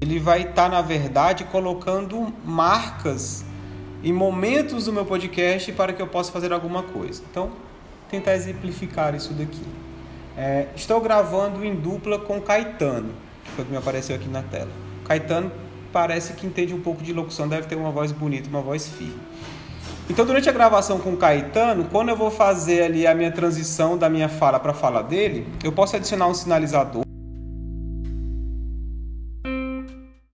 ele vai estar, tá, na verdade, colocando marcas e momentos do meu podcast para que eu possa fazer alguma coisa. Então, tentar exemplificar isso daqui. É, estou gravando em dupla com Caetano, que foi o que me apareceu aqui na tela. Caetano parece que entende um pouco de locução, deve ter uma voz bonita, uma voz firme. Então, durante a gravação com o Caetano, quando eu vou fazer ali a minha transição da minha fala para a fala dele, eu posso adicionar um sinalizador